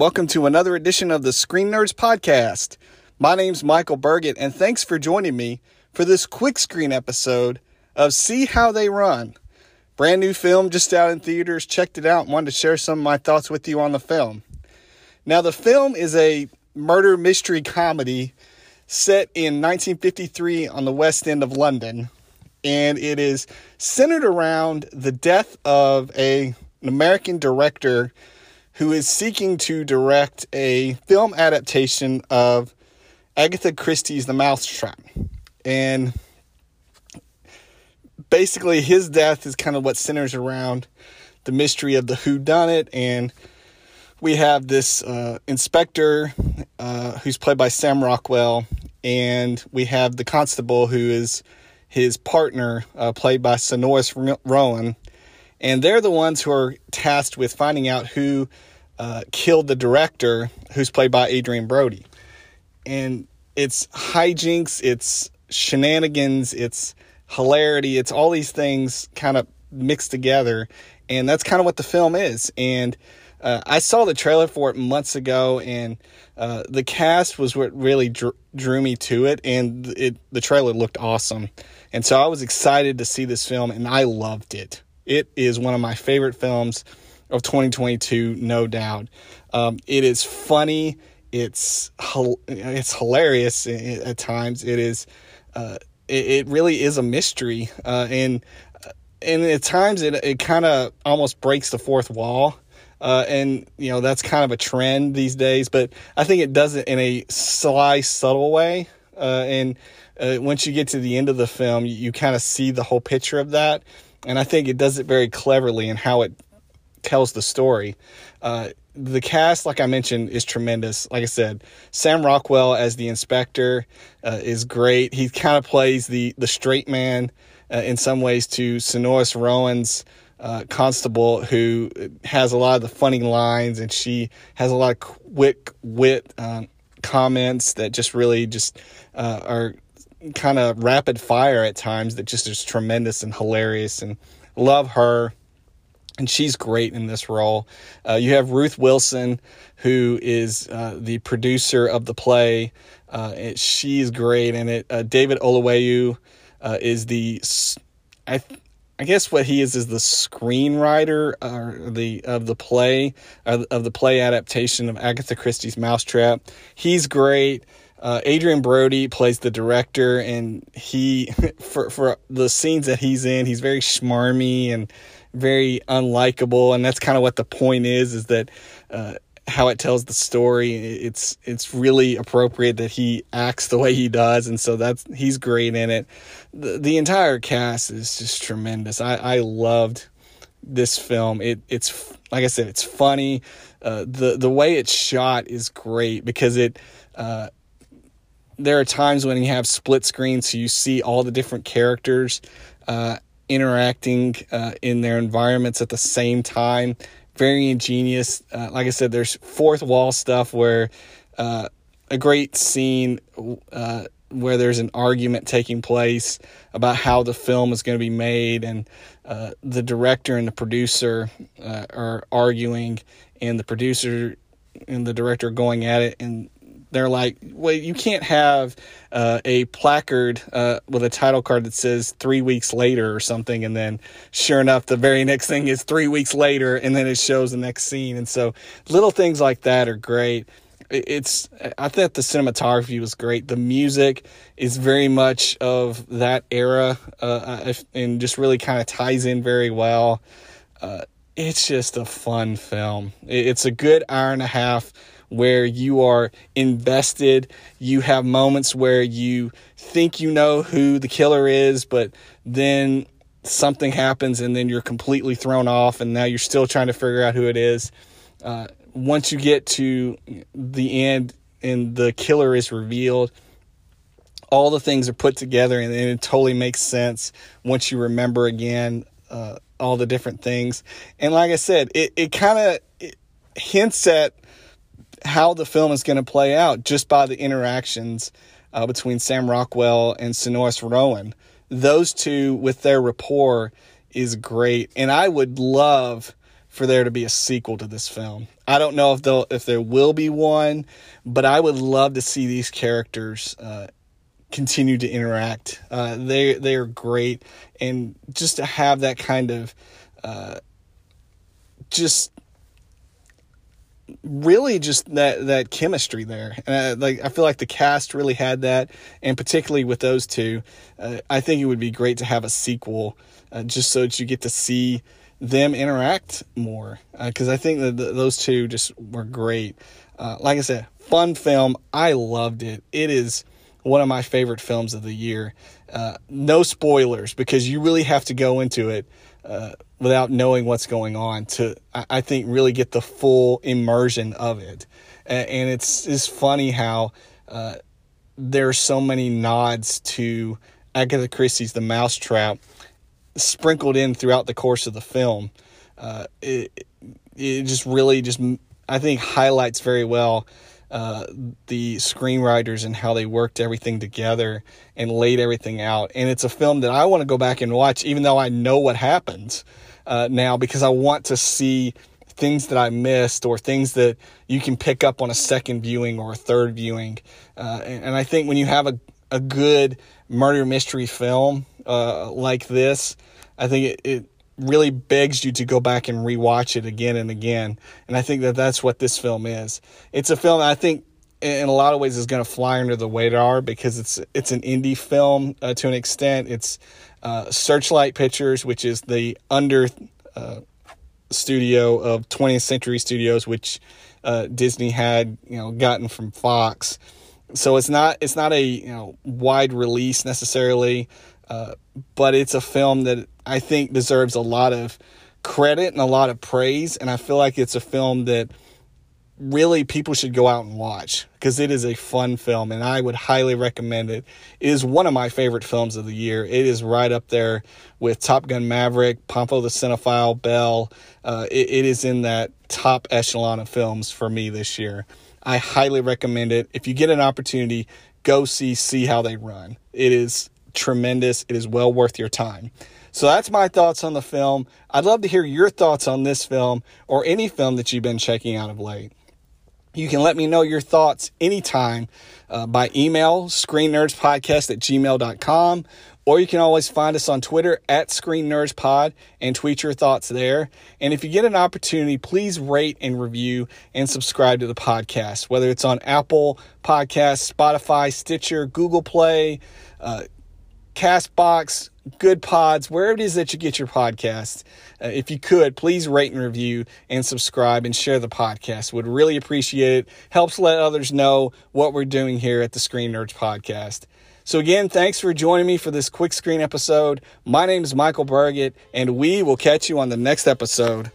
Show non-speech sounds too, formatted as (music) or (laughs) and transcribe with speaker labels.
Speaker 1: welcome to another edition of the Screen Nerds Podcast. My name's Michael Burgett, and thanks for joining me for this quick screen episode of See How They Run. Brand new film just out in theaters. Checked it out and wanted to share some of my thoughts with you on the film. Now, the film is a murder mystery comedy set in 1953 on the West End of London, and it is centered around the death of a, an American director who is seeking to direct a film adaptation of Agatha Christie's The Mousetrap. And basically, his death is kind of what centers around the mystery of the who done it and we have this uh, inspector uh, who's played by Sam Rockwell, and we have the constable who is his partner, uh, played by Saoirse Ronan, and they're the ones who are tasked with finding out who uh, killed the director, who's played by Adrien Brody. And it's hijinks, it's shenanigans, it's hilarity, it's all these things kind of mixed together. And that's kind of what the film is. And uh, I saw the trailer for it months ago, and uh, the cast was what really drew, drew me to it, and it the trailer looked awesome, and so I was excited to see this film, and I loved it. It is one of my favorite films of 2022, no doubt. Um, it is funny. It's it's hilarious at times. It is. Uh, it, it, really is a mystery, uh, and and at times it it kind of almost breaks the fourth wall. Uh, and you know that's kind of a trend these days, but I think it does it in a sly, subtle way. Uh, and uh, once you get to the end of the film, you, you kind of see the whole picture of that. And I think it does it very cleverly in how it tells the story. Uh, the cast, like I mentioned, is tremendous. Like I said, Sam Rockwell as the inspector uh, is great. He kind of plays the the straight man uh, in some ways to Saoirse Ronan's uh, constable, who has a lot of the funny lines, and she has a lot of quick wit um, comments that just really just uh, are kind of rapid fire at times. That just is tremendous and hilarious, and love her and she's great in this role. Uh, you have Ruth Wilson, who is uh, the producer of the play. Uh, she's great in it. Uh, David Oyelowo uh, is the, I, I guess what he is is the screenwriter uh, the of the play of, the play adaptation of Agatha Christie's Mousetrap. He's great. Uh, Adrien Brody plays the director, and he (laughs) for for the scenes that he's in, he's very schmarmy and very unlikable, and that's kind of what the point is. Is that uh, how it tells the story? It's it's really appropriate that he acts the way he does, and so that's he's great in it. The the entire cast is just tremendous. I I loved this film. It it's like I said, it's funny. Uh, the the way it's shot is great because it. Uh, there are times when you have split screen, so you see all the different characters, uh, interacting uh, in their environments at the same time. Very ingenious. Uh, like I said, there's fourth wall stuff where uh, a great scene uh, where there's an argument taking place about how the film is going to be made, and uh, the director and the producer uh, are arguing, and the producer and the director going at it, and they're like, well, you can't have uh, a placard uh, with a title card that says three weeks later or something. And then sure enough, the very next thing is three weeks later, and then it shows the next scene. And so little things like that are great. It's, I thought the cinematography was great. The music is very much of that era uh, and just really kind of ties in very well. Uh, it's just a fun film. It's a good hour and a half where you are invested. You have moments where you think you know who the killer is, but then something happens and then you're completely thrown off, and now you're still trying to figure out who it is. Uh, once you get to the end and the killer is revealed, all the things are put together and, it totally makes sense once you remember again uh, all the different things. And like I said, it, it kind of hints at how the film is going to play out just by the interactions uh, between Sam Rockwell and Saoirse Ronan. Those two, with their rapport, is great. And I would love for there to be a sequel to this film. I don't know if they'll if there will be one, but I would love to see these characters uh, continue to interact. Uh, they they are great, and just to have that kind of uh, just really just that that chemistry there. And like I feel like the cast really had that, and particularly with those two, uh, I think it would be great to have a sequel, uh, just so that you get to see them interact more. Because uh, I think that the, those two just were great. Uh, like I said, fun film. I loved it. It is one of my favorite films of the year. Uh, no spoilers because you really have to go into it uh, without knowing what's going on to, I think, really get the full immersion of it. And it's it's funny how uh, are so many nods to Agatha Christie's The Mousetrap sprinkled in throughout the course of the film. Uh, it it just really just I think highlights very well uh, the screenwriters and how they worked everything together and laid everything out. And it's a film that I want to go back and watch, even though I know what happens uh, now, because I want to see things that I missed or things that you can pick up on a second viewing or a third viewing. Uh, and, and, I think when you have a, a good murder mystery film uh, like this, I think it, it really begs you to go back and rewatch it again and again. And I think that that's what this film is. It's a film I think in a lot of ways is going to fly under the radar because it's it's an indie film uh, to an extent. It's uh, Searchlight Pictures, which is the under uh, studio of 20th Century Studios, which uh, Disney had you know gotten from Fox. So it's not it's not a you know wide release necessarily. Uh, but it's a film that I think deserves a lot of credit and a lot of praise. And I feel like it's a film that really people should go out and watch because it is a fun film and I would highly recommend it. It is one of my favorite films of the year. It is right up there with Top Gun Maverick, Pompo the Cinephile, Bell. Uh, it, it is in that top echelon of films for me this year. I highly recommend it. If you get an opportunity, go see See How They Run. It is tremendous. It is well worth your time. So that's my thoughts on the film. I'd love to hear your thoughts on this film or any film that you've been checking out of late. You can let me know your thoughts anytime uh, by email, screennerdspodcast at gmail.com, or you can always find us on Twitter at Screen Nerds Pod and tweet your thoughts there. And if you get an opportunity, please rate and review and subscribe to the podcast, whether it's on Apple Podcasts, Spotify, Stitcher, Google Play, uh, Castbox, Good Pods, wherever it is that you get your podcasts. Uh, if you could, please rate and review and subscribe and share the podcast. Would really appreciate it. Helps let others know what we're doing here at the Screen Nerds Podcast. So again, thanks for joining me for this quick screen episode. My name is Michael Burgett, and we will catch you on the next episode.